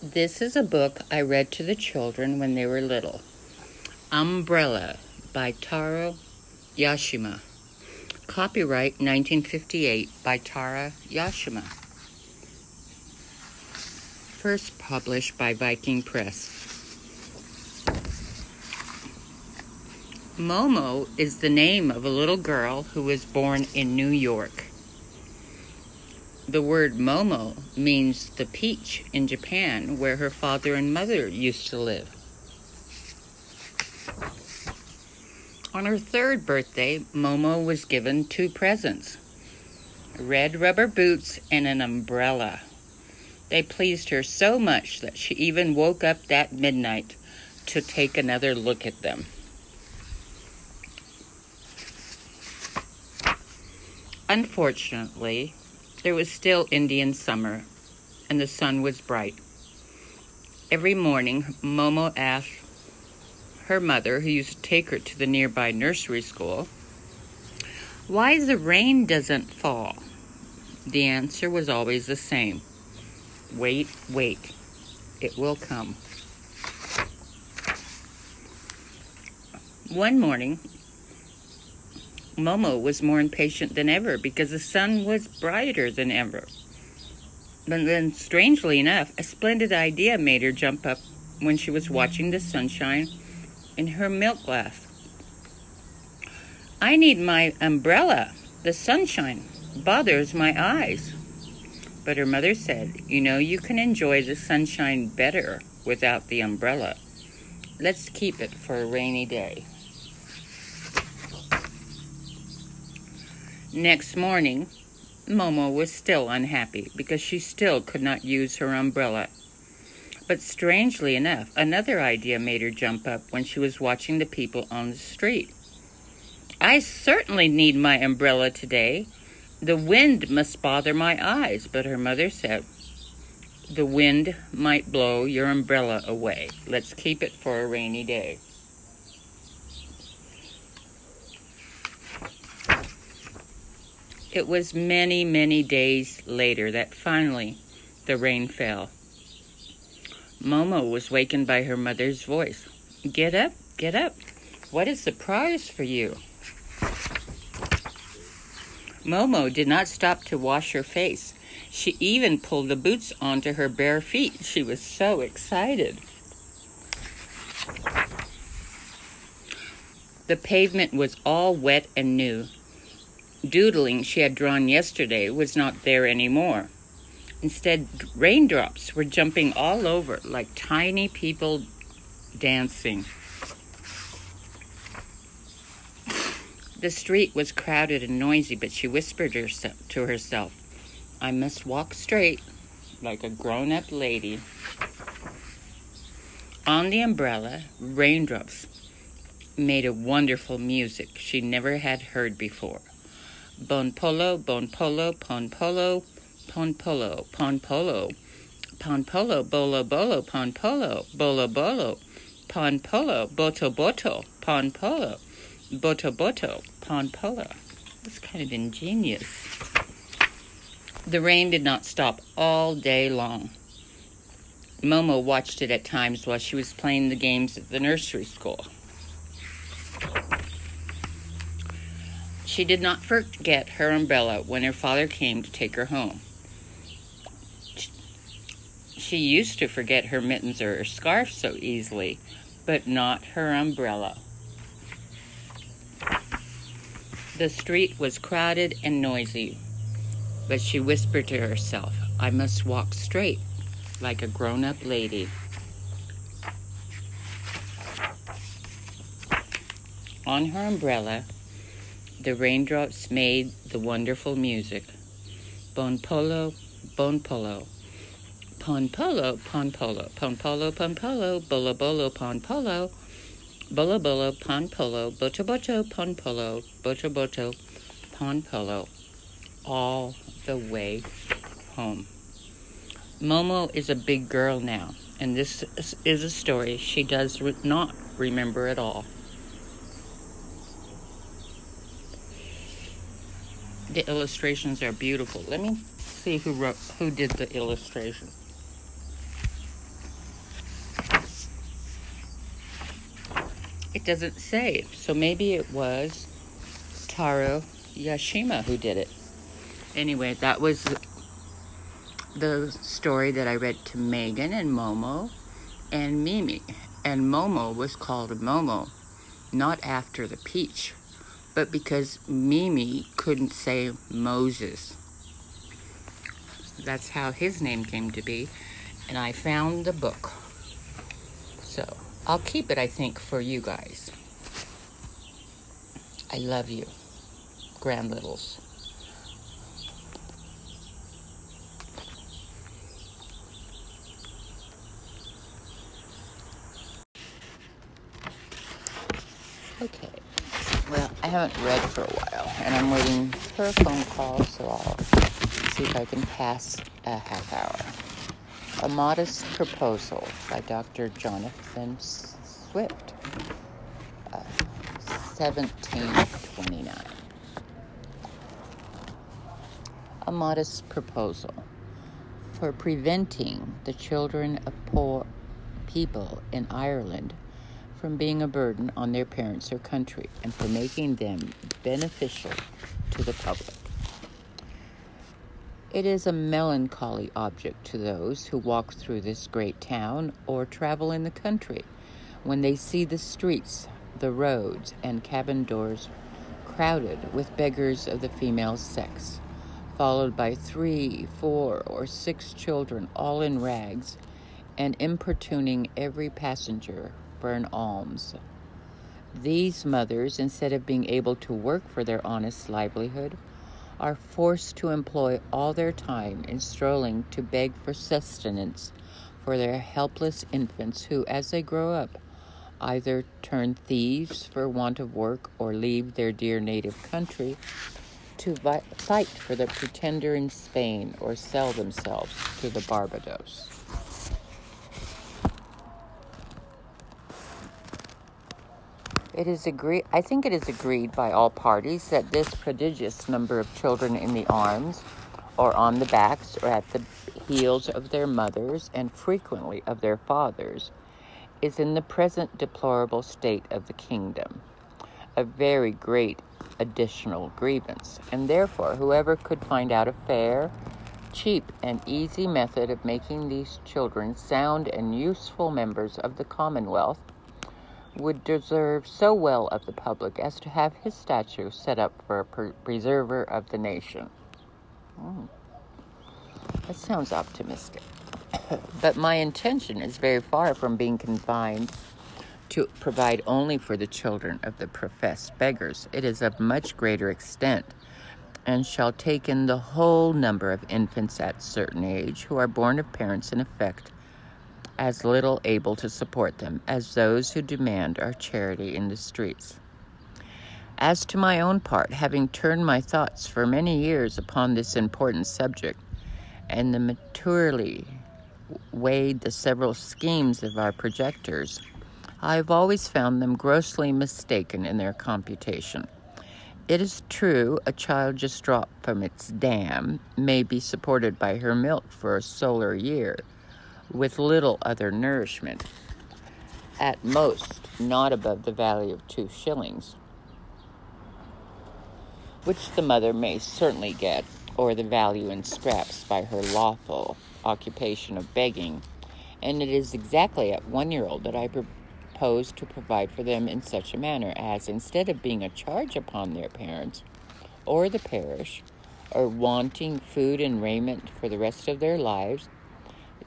This is a book I read to the children when they were little. Umbrella by Taro Yashima. Copyright 1958 by Taro Yashima. First published by Viking Press. Momo is the name of a little girl who was born in New York. The word Momo means the peach in Japan, where her father and mother used to live. On her third birthday, Momo was given two presents red rubber boots and an umbrella. They pleased her so much that she even woke up that midnight to take another look at them. Unfortunately, there was still Indian summer, and the sun was bright. Every morning, Momo asked her mother, who used to take her to the nearby nursery school, why the rain doesn't fall. The answer was always the same wait, wait, it will come. One morning, Momo was more impatient than ever because the sun was brighter than ever. But then, strangely enough, a splendid idea made her jump up when she was watching the sunshine in her milk glass. I need my umbrella. The sunshine bothers my eyes. But her mother said, You know, you can enjoy the sunshine better without the umbrella. Let's keep it for a rainy day. Next morning, Momo was still unhappy because she still could not use her umbrella. But strangely enough, another idea made her jump up when she was watching the people on the street. I certainly need my umbrella today. The wind must bother my eyes, but her mother said, The wind might blow your umbrella away. Let's keep it for a rainy day. It was many, many days later that finally the rain fell. Momo was wakened by her mother's voice. Get up, get up. What is the prize for you? Momo did not stop to wash her face. She even pulled the boots onto her bare feet. She was so excited. The pavement was all wet and new doodling she had drawn yesterday was not there anymore. Instead, raindrops were jumping all over like tiny people dancing. The street was crowded and noisy, but she whispered to herself, I must walk straight like a grown up lady. On the umbrella, raindrops made a wonderful music she never had heard before. Bon polo, bon polo, pon polo, pon polo, pon polo, pon polo, bolo bolo, pon polo, bolo bolo, pon polo, boto boto, pon polo, boto boto, pon polo. That's kind of ingenious. The rain did not stop all day long. Momo watched it at times while she was playing the games at the nursery school. She did not forget her umbrella when her father came to take her home. She used to forget her mittens or her scarf so easily, but not her umbrella. The street was crowded and noisy, but she whispered to herself, I must walk straight like a grown up lady. On her umbrella, the raindrops made the wonderful music. Bon polo, bon polo. Pon polo, pon polo, pon polo, pon polo, bolo bolo, pon polo. Bolo bolo, pon polo, boto boto, pon polo, boto boto, pon polo. All the way home. Momo is a big girl now, and this is a story she does not remember at all. the illustrations are beautiful. Let me see who wrote, who did the illustrations. It doesn't say, so maybe it was Taro Yashima who did it. Anyway, that was the story that I read to Megan and Momo and Mimi. And Momo was called Momo, not after the peach, but because Mimi couldn't say Moses. That's how his name came to be. And I found the book. So I'll keep it, I think, for you guys. I love you, Grand Littles. Okay. I haven't read for a while, and I'm waiting for a phone call, so I'll see if I can pass a half hour. A Modest Proposal by Dr. Jonathan Swift, uh, 1729. A Modest Proposal for preventing the children of poor people in Ireland from being a burden on their parents or country and for making them beneficial to the public. It is a melancholy object to those who walk through this great town or travel in the country when they see the streets, the roads, and cabin doors crowded with beggars of the female sex, followed by three, four, or six children all in rags and importuning every passenger an alms. These mothers, instead of being able to work for their honest livelihood, are forced to employ all their time in strolling to beg for sustenance for their helpless infants who, as they grow up, either turn thieves for want of work or leave their dear native country to fight for the pretender in Spain or sell themselves to the Barbados. It is agreed, I think it is agreed by all parties that this prodigious number of children in the arms or on the backs or at the heels of their mothers and frequently of their fathers is in the present deplorable state of the kingdom. A very great additional grievance, and therefore whoever could find out a fair, cheap, and easy method of making these children sound and useful members of the Commonwealth would deserve so well of the public as to have his statue set up for a pre- preserver of the nation. Mm. That sounds optimistic. but my intention is very far from being confined to provide only for the children of the professed beggars. It is of much greater extent and shall take in the whole number of infants at certain age who are born of parents in effect as little able to support them as those who demand our charity in the streets. As to my own part, having turned my thoughts for many years upon this important subject, and the maturely weighed the several schemes of our projectors, I have always found them grossly mistaken in their computation. It is true a child just dropped from its dam may be supported by her milk for a solar year, with little other nourishment, at most not above the value of two shillings, which the mother may certainly get, or the value in scraps by her lawful occupation of begging, and it is exactly at one year old that I propose to provide for them in such a manner as, instead of being a charge upon their parents or the parish, or wanting food and raiment for the rest of their lives,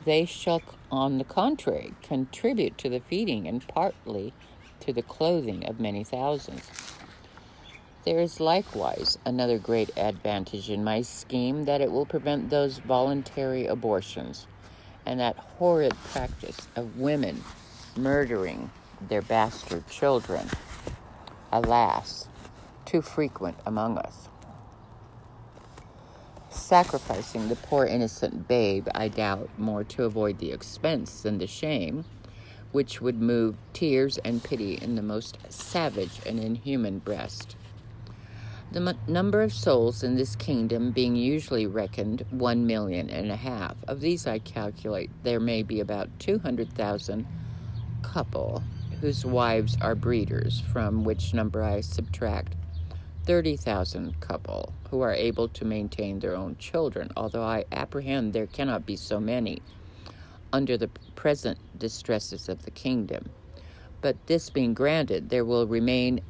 they shall, on the contrary, contribute to the feeding and partly to the clothing of many thousands. There is likewise another great advantage in my scheme that it will prevent those voluntary abortions and that horrid practice of women murdering their bastard children. Alas, too frequent among us. Sacrificing the poor innocent babe, I doubt, more to avoid the expense than the shame, which would move tears and pity in the most savage and inhuman breast. The m- number of souls in this kingdom being usually reckoned one million and a half, of these I calculate there may be about 200,000 couple whose wives are breeders, from which number I subtract 30,000 couple who are able to maintain their own children, although I apprehend there cannot be so many under the present distresses of the kingdom. But this being granted, there will remain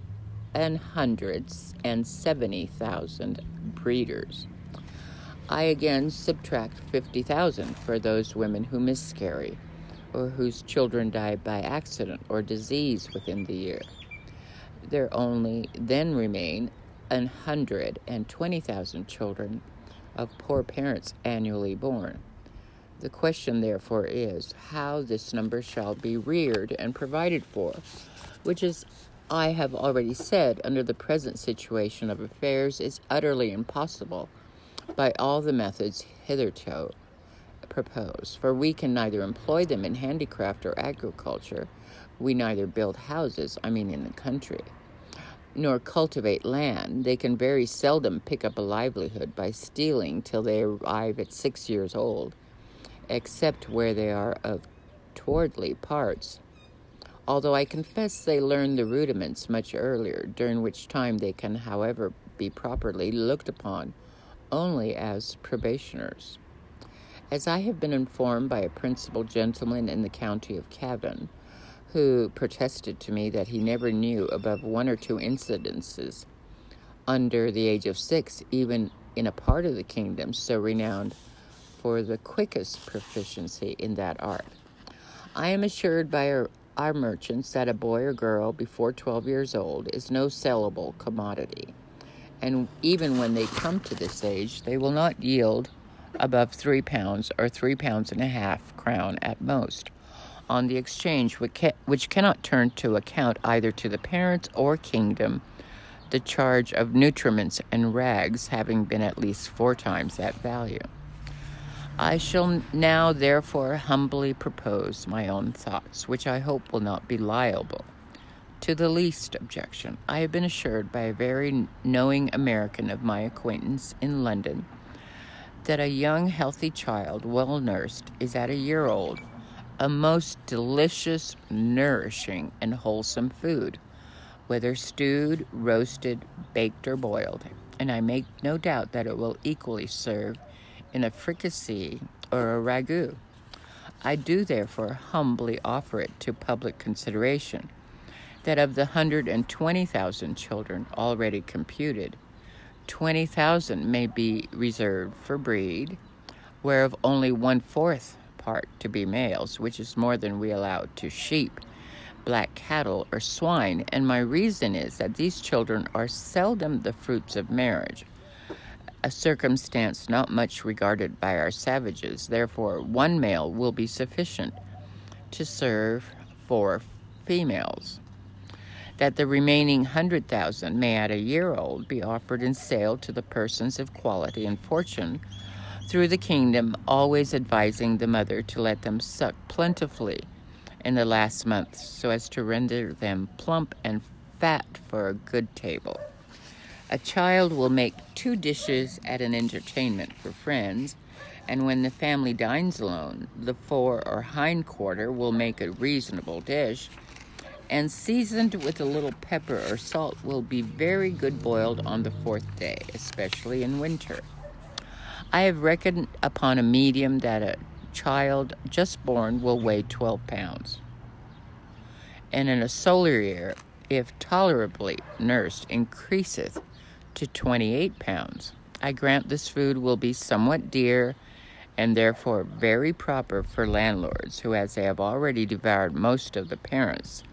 an hundreds and seventy thousand breeders. I again subtract fifty thousand for those women who miscarry, or whose children die by accident or disease within the year. There only then remain an hundred and twenty thousand children of poor parents annually born. The question, therefore, is how this number shall be reared and provided for, which is, I have already said, under the present situation of affairs, is utterly impossible by all the methods hitherto proposed. For we can neither employ them in handicraft or agriculture, we neither build houses, I mean in the country, nor cultivate land. They can very seldom pick up a livelihood by stealing till they arrive at six years old except where they are of towardly parts. Although I confess they learn the rudiments much earlier, during which time they can, however, be properly looked upon only as probationers. As I have been informed by a principal gentleman in the county of Cavan, who protested to me that he never knew above one or two incidences under the age of six, even in a part of the kingdom so renowned for the quickest proficiency in that art. I am assured by our, our merchants that a boy or girl before 12 years old is no sellable commodity. And even when they come to this age, they will not yield above three pounds or three pounds and a half crown at most on the exchange, which cannot turn to account either to the parents or kingdom the charge of nutriments and rags having been at least four times that value. I shall now therefore humbly propose my own thoughts, which I hope will not be liable to the least objection. I have been assured by a very knowing American of my acquaintance in London that a young, healthy child, well nursed, is at a year old a most delicious, nourishing, and wholesome food, whether stewed, roasted, baked, or boiled. And I make no doubt that it will equally serve in a fricassee or a ragout. I do therefore humbly offer it to public consideration that of the 120,000 children already computed, 20,000 may be reserved for breed, whereof only one fourth part to be males, which is more than we allow to sheep, black cattle, or swine. And my reason is that these children are seldom the fruits of marriage, a circumstance not much regarded by our savages. Therefore, one male will be sufficient to serve four females. That the remaining hundred thousand may at a year old be offered in sale to the persons of quality and fortune through the kingdom, always advising the mother to let them suck plentifully in the last month so as to render them plump and fat for a good table. A child will make two dishes at an entertainment for friends, and when the family dines alone, the fore or hind quarter will make a reasonable dish, and seasoned with a little pepper or salt will be very good boiled on the fourth day, especially in winter. I have reckoned upon a medium that a child just born will weigh 12 pounds. And in a solar year, if tolerably nursed, increaseth to 28 pounds. I grant this food will be somewhat dear and therefore very proper for landlords who, as they have already devoured most of the parents,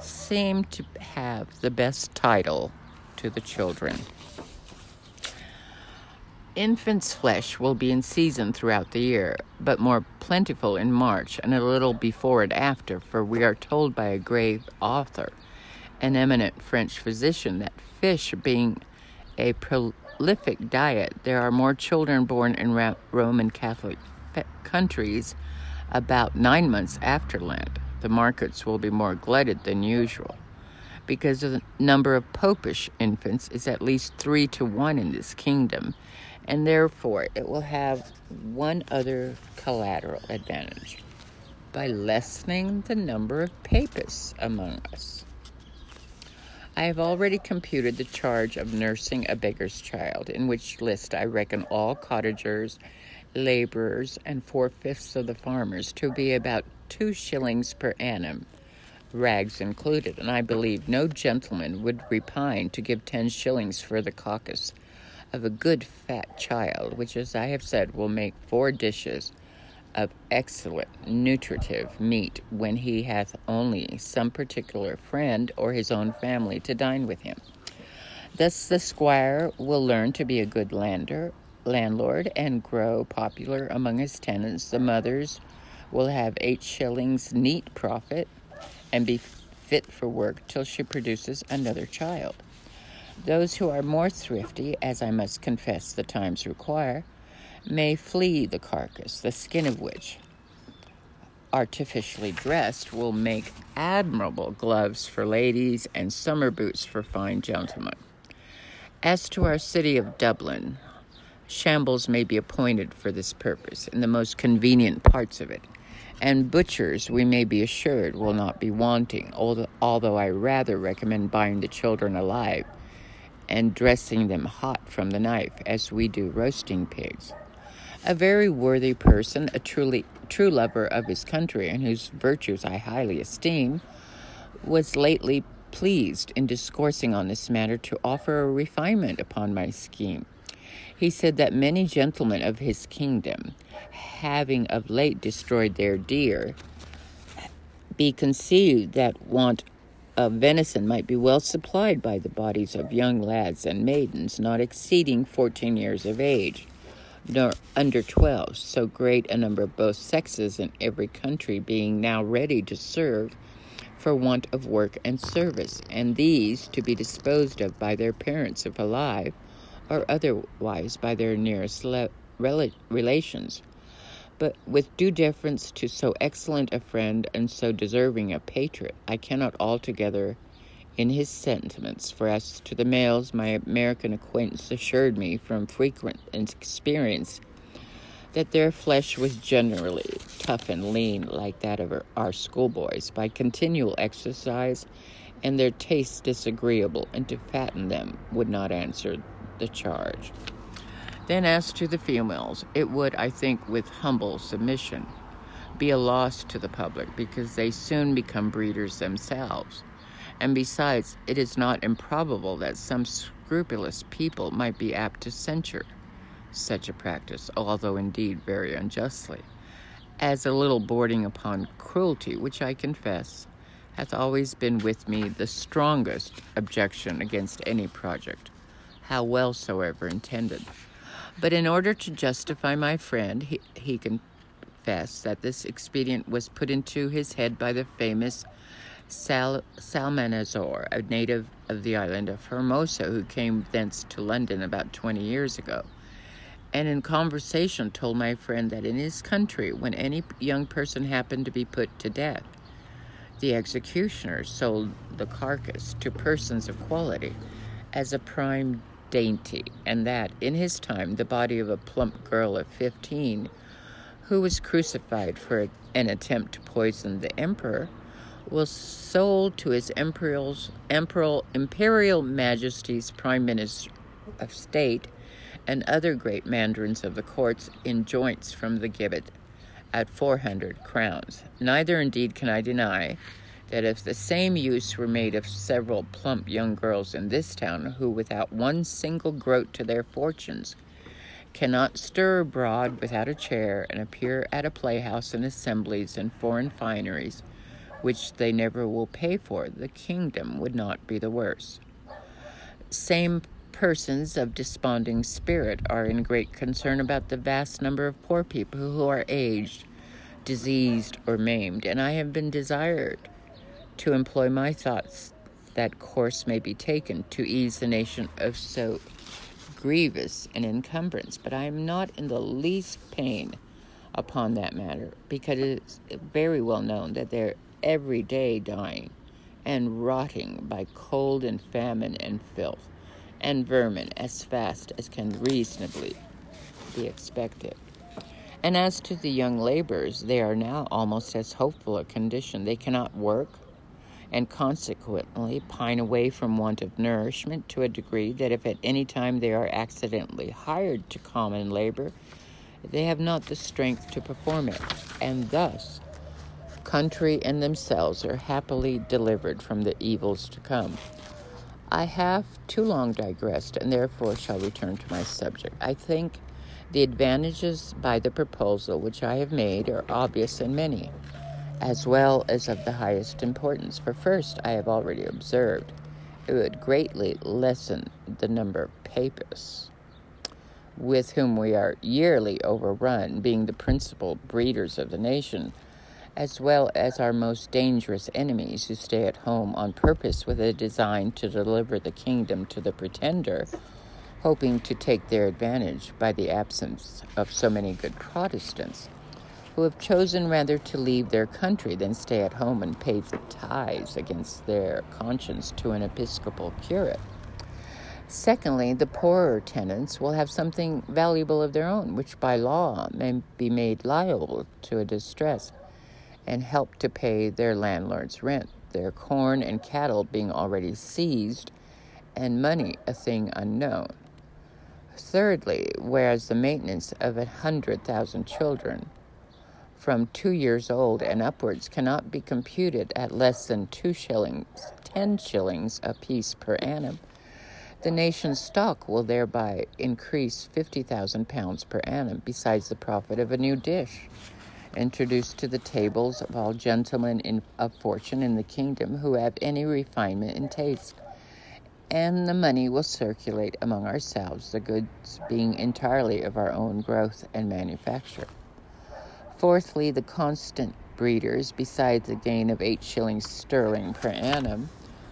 seem to have the best title to the children. Infant's flesh will be in season throughout the year, but more plentiful in March and a little before and after, for we are told by a grave author, an eminent French physician, that fish being a prolific diet, there are more children born in Roman Catholic countries about nine months after Lent. The markets will be more glutted than usual because the number of popish infants is at least three to one in this kingdom, and therefore it will have one other collateral advantage. by lessening the number of papists among us. I have already computed the charge of nursing a beggar's child, in which list I reckon all cottagers, laborers, and four fifths of the farmers to be about two shillings per annum, rags included, and I believe no gentleman would repine to give ten shillings for the caucus of a good fat child, which, as I have said, will make four dishes of excellent nutritive meat when he hath only some particular friend or his own family to dine with him. Thus the squire will learn to be a good lander, landlord and grow popular among his tenants. The mothers will have eight shillings neat profit and be fit for work till she produces another child. Those who are more thrifty, as I must confess the times require, may flee the carcass, the skin of which, artificially dressed, will make admirable gloves for ladies and summer boots for fine gentlemen. As to our city of Dublin, shambles may be appointed for this purpose in the most convenient parts of it, and butchers, we may be assured, will not be wanting, although I rather recommend buying the children alive and dressing them hot from the knife as we do roasting pigs a very worthy person, a truly true lover of his country, and whose virtues I highly esteem, was lately pleased in discoursing on this matter to offer a refinement upon my scheme. He said that many gentlemen of his kingdom, having of late destroyed their deer, be conceived that want of venison might be well supplied by the bodies of young lads and maidens not exceeding fourteen years of age nor under 12, so great a number of both sexes in every country being now ready to serve for want of work and service, and these to be disposed of by their parents if alive, or otherwise by their nearest le- rel- relations. But with due deference to so excellent a friend and so deserving a patriot, I cannot altogether in his sentiments, for as to the males, my American acquaintance assured me from frequent experience that their flesh was generally tough and lean, like that of our schoolboys, by continual exercise, and their tastes disagreeable, and to fatten them would not answer the charge. Then, as to the females, it would, I think, with humble submission, be a loss to the public because they soon become breeders themselves. And besides, it is not improbable that some scrupulous people might be apt to censure such a practice, although indeed very unjustly, as a little bordering upon cruelty, which I confess hath always been with me the strongest objection against any project, how well soever intended. But in order to justify my friend, he, he confessed that this expedient was put into his head by the famous Sal- Psalmanazar, a native of the island of Formosa who came thence to London about 20 years ago. And in conversation told my friend that in his country, when any young person happened to be put to death, the executioner sold the carcass to persons of quality as a prime dainty, and that in his time the body of a plump girl of 15 who was crucified for an attempt to poison the emperor was sold to his imperial's, imperial, imperial majesty's prime minister of state and other great mandarins of the courts in joints from the gibbet at 400 crowns. Neither indeed can I deny that if the same use were made of several plump young girls in this town who, without one single groat to their fortunes, cannot stir abroad without a chair and appear at a playhouse and assemblies and foreign fineries, which they never will pay for, the kingdom would not be the worse. Same persons of desponding spirit are in great concern about the vast number of poor people who are aged, diseased, or maimed, and I have been desired to employ my thoughts that course may be taken to ease the nation of so grievous an encumbrance. But I am not in the least pain upon that matter because it is very well known that they're every day dying and rotting by cold and famine and filth and vermin as fast as can reasonably be expected. And as to the young laborers, they are now almost as hopeful a condition. They cannot work and consequently pine away from want of nourishment to a degree that if at any time they are accidentally hired to common labor, they have not the strength to perform it, and thus country and themselves are happily delivered from the evils to come. I have too long digressed, and therefore shall return to my subject. I think the advantages by the proposal which I have made are obvious and many as well as of the highest importance. For first, I have already observed, it would greatly lessen the number of papists with whom we are yearly overrun, being the principal breeders of the nation, as well as our most dangerous enemies who stay at home on purpose with a design to deliver the kingdom to the pretender, hoping to take their advantage by the absence of so many good Protestants who have chosen rather to leave their country than stay at home and pay the tithes against their conscience to an episcopal curate. Secondly, the poorer tenants will have something valuable of their own, which by law may be made liable to a distress and help to pay their landlord's rent, their corn and cattle being already seized, and money a thing unknown. Thirdly, whereas the maintenance of a hundred thousand children from two years old and upwards cannot be computed at less than two shillings, ten shillings apiece per annum, the nation's stock will thereby increase fifty thousand pounds per annum, besides the profit of a new dish, introduced to the tables of all gentlemen in, of fortune in the kingdom who have any refinement in taste. And the money will circulate among ourselves, the goods being entirely of our own growth and manufacture. Fourthly, the constant breeders, besides the gain of eight shillings sterling per annum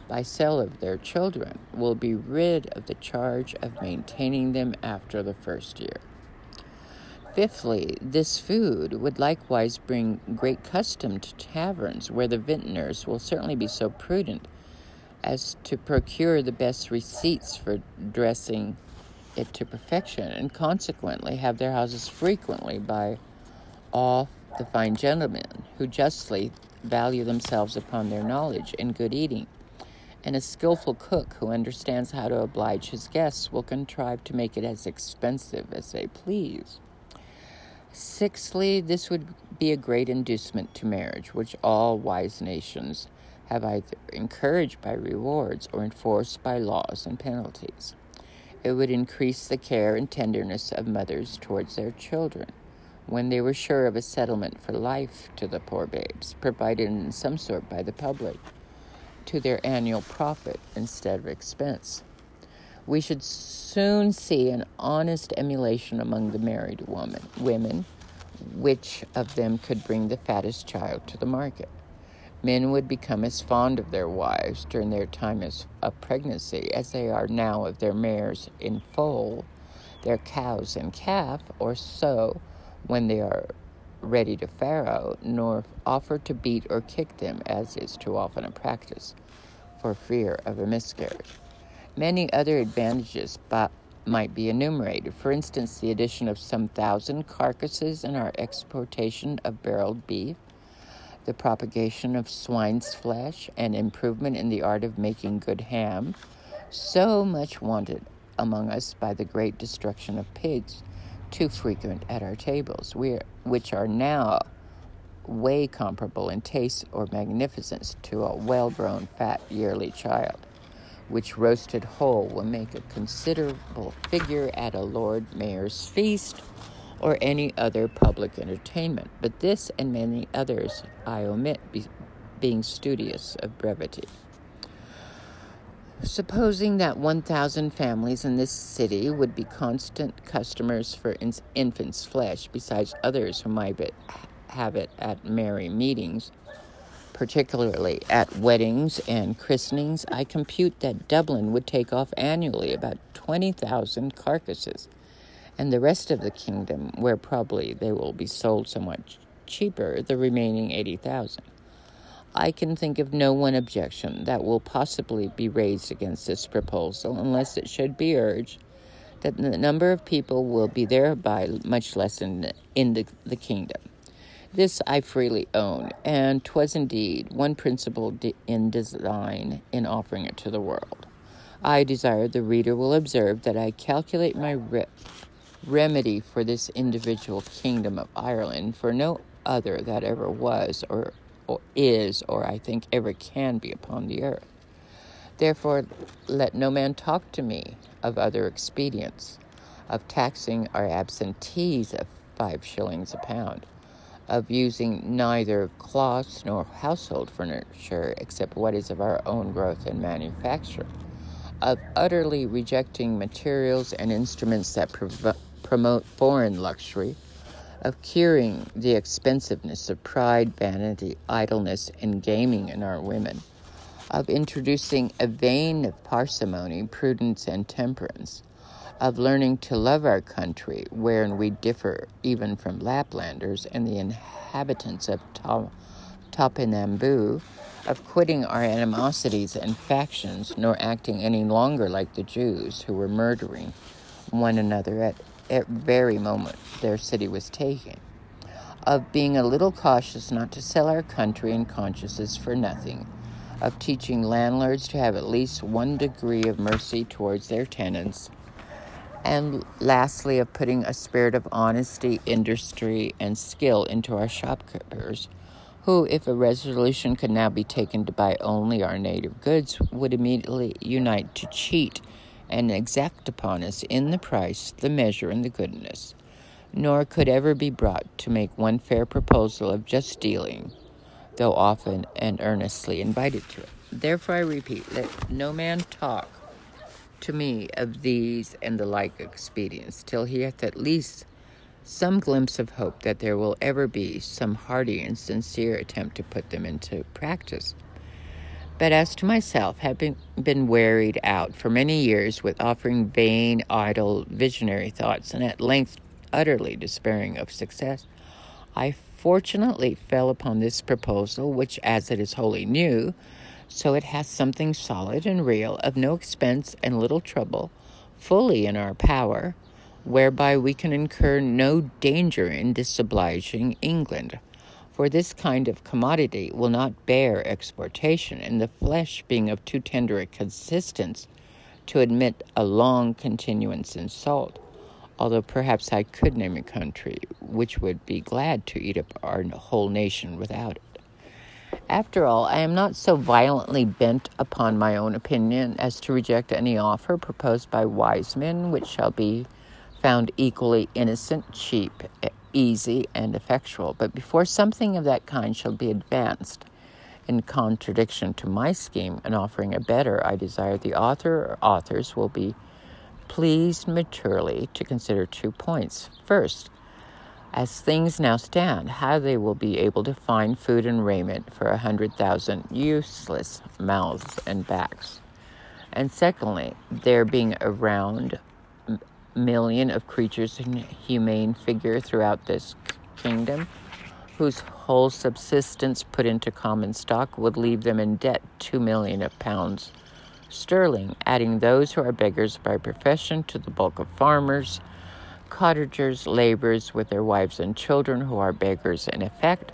by sale of their children, will be rid of the charge of maintaining them after the first year. Fifthly, this food would likewise bring great custom to taverns, where the vintners will certainly be so prudent as to procure the best receipts for dressing it to perfection, and consequently have their houses frequently by all the fine gentlemen who justly value themselves upon their knowledge in good eating. And a skilful cook who understands how to oblige his guests will contrive to make it as expensive as they please. Sixthly, this would be a great inducement to marriage, which all wise nations have either encouraged by rewards or enforced by laws and penalties. It would increase the care and tenderness of mothers towards their children when they were sure of a settlement for life to the poor babes, provided in some sort by the public, to their annual profit instead of expense. We should soon see an honest emulation among the married woman, women, which of them could bring the fattest child to the market. Men would become as fond of their wives during their time as, of pregnancy as they are now of their mares in foal, their cows in calf, or so when they are ready to farrow, nor offer to beat or kick them, as is too often a practice, for fear of a miscarriage. Many other advantages but might be enumerated. For instance, the addition of some thousand carcasses in our exportation of barreled beef, the propagation of swine's flesh, and improvement in the art of making good ham, so much wanted among us by the great destruction of pigs too frequent at our tables, which are now way comparable in taste or magnificence to a well grown fat yearly child, which roasted whole will make a considerable figure at a Lord Mayor's feast or any other public entertainment. But this and many others I omit, be, being studious of brevity. Supposing that 1,000 families in this city would be constant customers for in- infant's flesh, besides others who might have it at merry meetings, particularly at weddings and christenings, I compute that Dublin would take off annually about 20,000 carcasses, and the rest of the kingdom, where probably they will be sold somewhat cheaper, the remaining 80,000. I can think of no one objection that will possibly be raised against this proposal unless it should be urged that the number of people will be thereby much lessened in, the, the kingdom. This I freely own, and 'twas indeed one principle in design in offering it to the world. I desire the reader will observe that I calculate my re- remedy for this individual kingdom of Ireland for no other that ever was or, or is or I think ever can be upon the earth. Therefore, let no man talk to me of other expedients, of taxing our absentees of five shillings a pound, of using neither cloths nor household furniture except what is of our own growth and manufacture, of utterly rejecting materials and instruments that prov- promote foreign luxury, of curing the expensiveness of pride, vanity, idleness, and gaming in our women, of introducing a vein of parsimony, prudence, and temperance, of learning to love our country, wherein we differ even from Laplanders and the inhabitants of Topinamboo, of quitting our animosities and factions, nor acting any longer like the Jews who were murdering one another at at very moment their city was taken, of being a little cautious not to sell our country and consciences for nothing, of teaching landlords to have at least one degree of mercy towards their tenants, and lastly, of putting a spirit of honesty, industry, and skill into our shopkeepers, who, if a resolution could now be taken to buy only our native goods, would immediately unite to cheat and exact upon us in the price, the measure, and the goodness, nor could ever be brought to make one fair proposal of just dealing though often and earnestly invited to it. Therefore, I repeat, let no man talk to me of these and the like expedients till he hath at least some glimpse of hope that there will ever be some hearty and sincere attempt to put them into practice. But as to myself, having been wearied out for many years with offering vain, idle, visionary thoughts, and at length utterly despairing of success, I fortunately fell upon this proposal, which, as it is wholly new, so it has something solid and real, of no expense and little trouble, fully in our power, whereby we can incur no danger in disobliging England. For this kind of commodity will not bear exportation, and the flesh being of too tender a consistence to admit a long continuance in salt although perhaps I could name a country which would be glad to eat up our whole nation without it. After all, I am not so violently bent upon my own opinion as to reject any offer proposed by wise men which shall be found equally innocent, cheap, easy, and effectual. But before something of that kind shall be advanced, in contradiction to my scheme and offering a better, I desire the author or authors will be pleased maturely to consider two points. First, as things now stand, how they will be able to find food and raiment for a hundred thousand useless mouths and backs. And secondly, there being a round million of creatures in humane figure throughout this kingdom, whose whole subsistence put into common stock would leave them in debt two million of pounds sterling, adding those who are beggars by profession to the bulk of farmers, cottagers, laborers with their wives and children who are beggars in effect.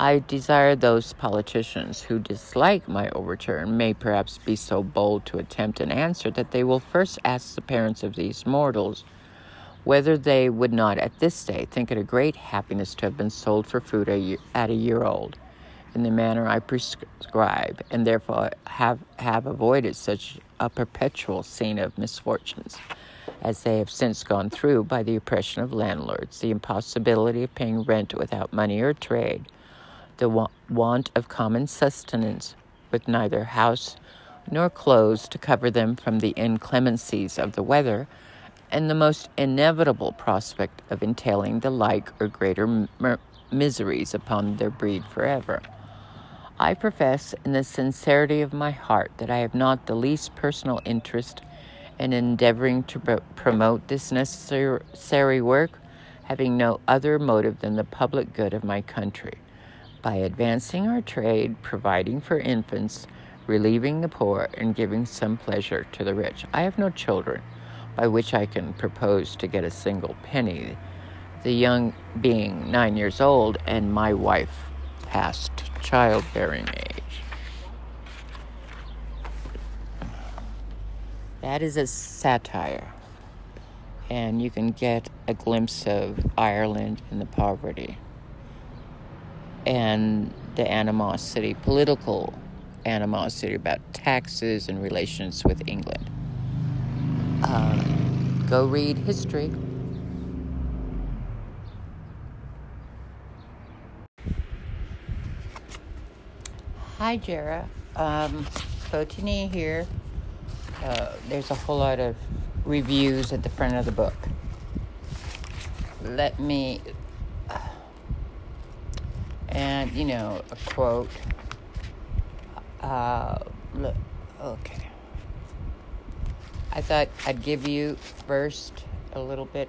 I desire those politicians who dislike my overturn may perhaps be so bold to attempt an answer that they will first ask the parents of these mortals whether they would not at this day think it a great happiness to have been sold for food a year, at a year old in the manner I prescribe, and therefore have, have avoided such a perpetual scene of misfortunes as they have since gone through by the oppression of landlords, the impossibility of paying rent without money or trade, the want of common sustenance with neither house nor clothes to cover them from the inclemencies of the weather, and the most inevitable prospect of entailing the like or greater miseries upon their breed forever. I profess in the sincerity of my heart that I have not the least personal interest in endeavoring to pro- promote this necessary work, having no other motive than the public good of my country. By advancing our trade, providing for infants, relieving the poor, and giving some pleasure to the rich. I have no children, by which I can propose to get a single penny, the young being nine years old and my wife past childbearing age. That is a satire, and you can get a glimpse of Ireland and the poverty and the animosity, political animosity about taxes and relations with England. Um, go read history. Hi, Jara. Um, Botany here. Uh, there's a whole lot of reviews at the front of the book. Let me, and you know, a quote. Uh, look, okay. I thought I'd give you first a little bit.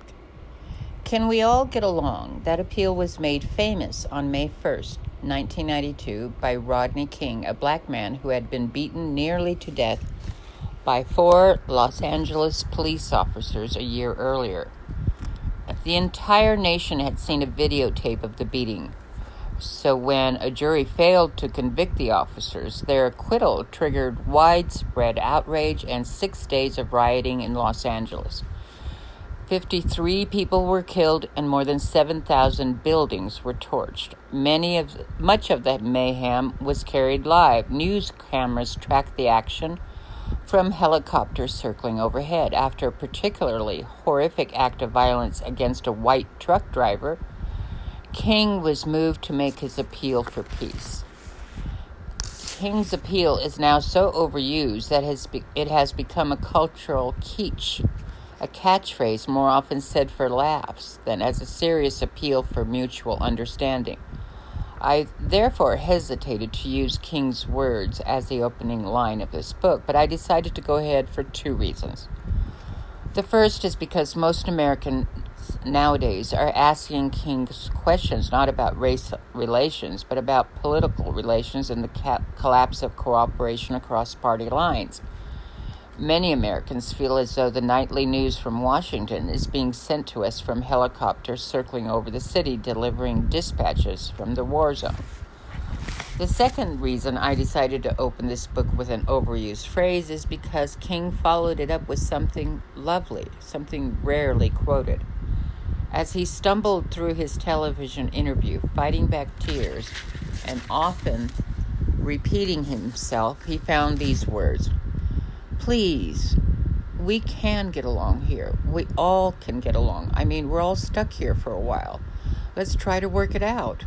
Can we all get along? That appeal was made famous on May 1st, 1992, by Rodney King, a black man who had been beaten nearly to death by four Los Angeles police officers a year earlier. The entire nation had seen a videotape of the beating. So when a jury failed to convict the officers, their acquittal triggered widespread outrage and six days of rioting in Los Angeles. 53 people were killed and more than 7,000 buildings were torched. Many of much of the mayhem was carried live. News cameras tracked the action from helicopters circling overhead. After a particularly horrific act of violence against a white truck driver, King was moved to make his appeal for peace. King's appeal is now so overused that it has become a cultural kitsch a catchphrase more often said for laughs than as a serious appeal for mutual understanding. I therefore hesitated to use King's words as the opening line of this book, but I decided to go ahead for two reasons. The first is because most Nowadays are asking King's questions not about race relations, but about political relations and the collapse of cooperation across party lines. Many Americans feel as though the nightly news from Washington is being sent to us from helicopters circling over the city delivering dispatches from the war zone. The second reason I decided to open this book with an overused phrase is because King followed it up with something lovely, something rarely quoted. As he stumbled through his television interview, fighting back tears and often repeating himself, he found these words please, we can get along here. We all can get along. I mean, we're all stuck here for a while. Let's try to work it out.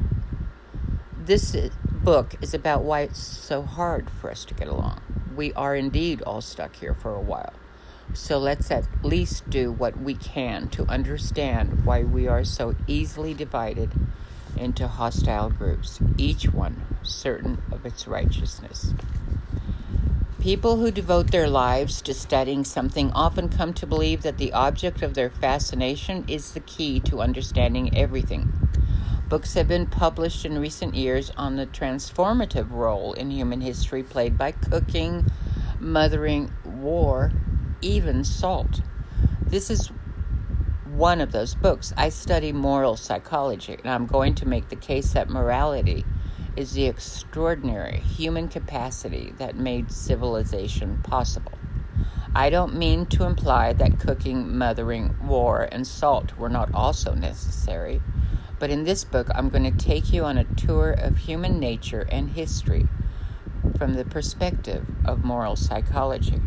This book is about why it's so hard for us to get along. We are indeed all stuck here for a while. So let's at least do what we can to understand why we are so easily divided into hostile groups, each one certain of its righteousness. People who devote their lives to studying something often come to believe that the object of their fascination is the key to understanding everything. Books have been published in recent years on the transformative role in human history played by cooking, mothering, war, even salt. This is one of those books. I study moral psychology, and I'm going to make the case that morality is the extraordinary human capacity that made civilization possible. I don't mean to imply that cooking, mothering, war, and salt were not also necessary, but in this book I'm going to take you on a tour of human nature and history from the perspective of moral psychology.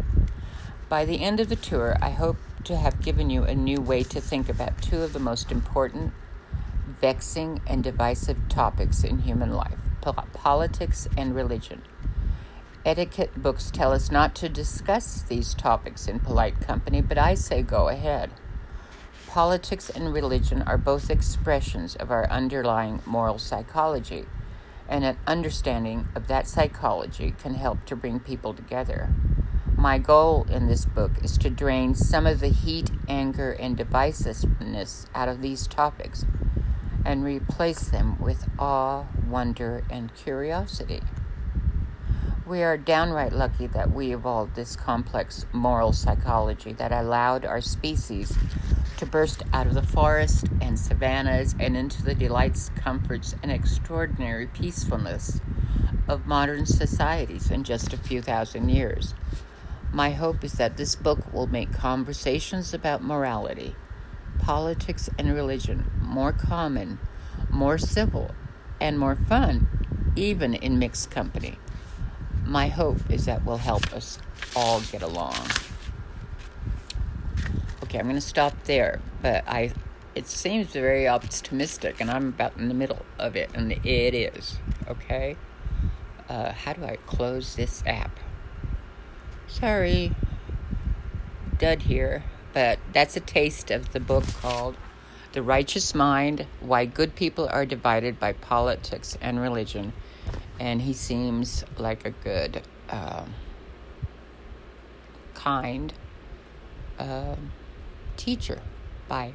By the end of the tour, I hope to have given you a new way to think about two of the most important, vexing, and divisive topics in human life politics, and religion. Etiquette books tell us not to discuss these topics in polite company, but I say go ahead. Politics and religion are both expressions of our underlying moral psychology, and an understanding of that psychology can help to bring people together. My goal in this book is to drain some of the heat, anger, and divisiveness out of these topics and replace them with awe, wonder, and curiosity. We are downright lucky that we evolved this complex moral psychology that allowed our species to burst out of the forest and savannas and into the delights, comforts, and extraordinary peacefulness of modern societies in just a few thousand years. My hope is that this book will make conversations about morality, politics, and religion more common, more civil, and more fun, even in mixed company. My hope is that will help us all get along. Okay, I'm going to stop there, but I it seems very optimistic, and I'm about in the middle of it, and it is. Okay, uh, how do I close this app? Sorry, dud here, but that's a taste of the book called The Righteous Mind Why Good People Are Divided by Politics and Religion. And he seems like a good, uh, kind uh, teacher. Bye.